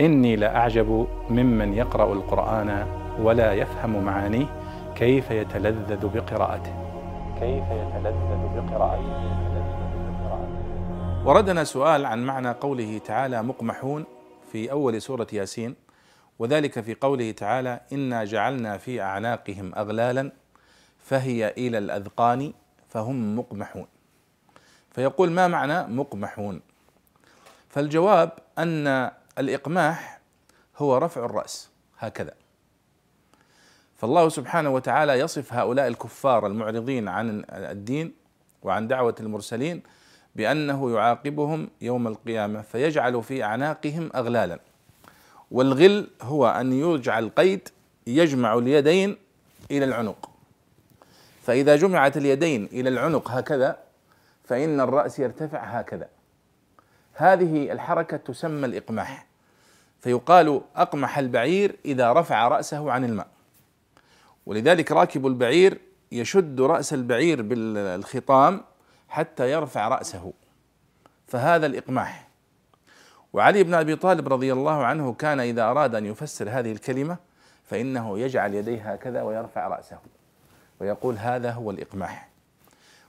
إني لأعجب ممن يقرأ القرآن ولا يفهم معانيه كيف يتلذذ بقراءته. كيف يتلذذ بقراءته. وردنا سؤال عن معنى قوله تعالى مقمحون في أول سورة ياسين وذلك في قوله تعالى إنا جعلنا في أعناقهم أغلالا فهي إلى الأذقان فهم مقمحون. فيقول ما معنى مقمحون؟ فالجواب أن الإقماح هو رفع الرأس هكذا. فالله سبحانه وتعالى يصف هؤلاء الكفار المعرضين عن الدين وعن دعوة المرسلين بأنه يعاقبهم يوم القيامة فيجعل في أعناقهم أغلالا. والغل هو أن يجعل قيد يجمع اليدين إلى العنق. فإذا جمعت اليدين إلى العنق هكذا فإن الرأس يرتفع هكذا. هذه الحركة تسمى الإقماح. فيقال أقمح البعير إذا رفع رأسه عن الماء. ولذلك راكب البعير يشد رأس البعير بالخطام حتى يرفع رأسه. فهذا الإقماح. وعلي بن أبي طالب رضي الله عنه كان إذا أراد أن يفسر هذه الكلمة فإنه يجعل يديه هكذا ويرفع رأسه. ويقول هذا هو الإقماح.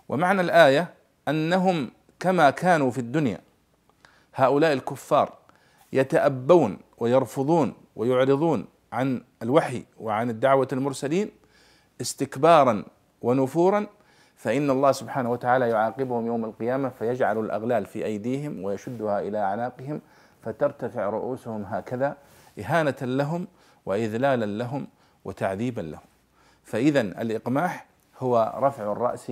ومعنى الآية أنهم كما كانوا في الدنيا. هؤلاء الكفار يتأبون ويرفضون ويعرضون عن الوحي وعن الدعوة المرسلين استكبارا ونفورا فإن الله سبحانه وتعالى يعاقبهم يوم القيامة فيجعل الأغلال في أيديهم ويشدها إلى أعناقهم فترتفع رؤوسهم هكذا إهانة لهم وإذلالا لهم وتعذيبا لهم. فإذا الإقماح هو رفع الرأس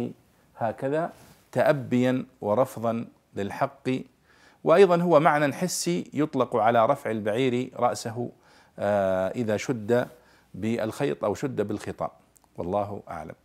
هكذا تأبيا ورفضا للحق وأيضا هو معنى حسي يطلق على رفع البعير رأسه آه، إذا شد بالخيط أو شد بالخطام والله أعلم.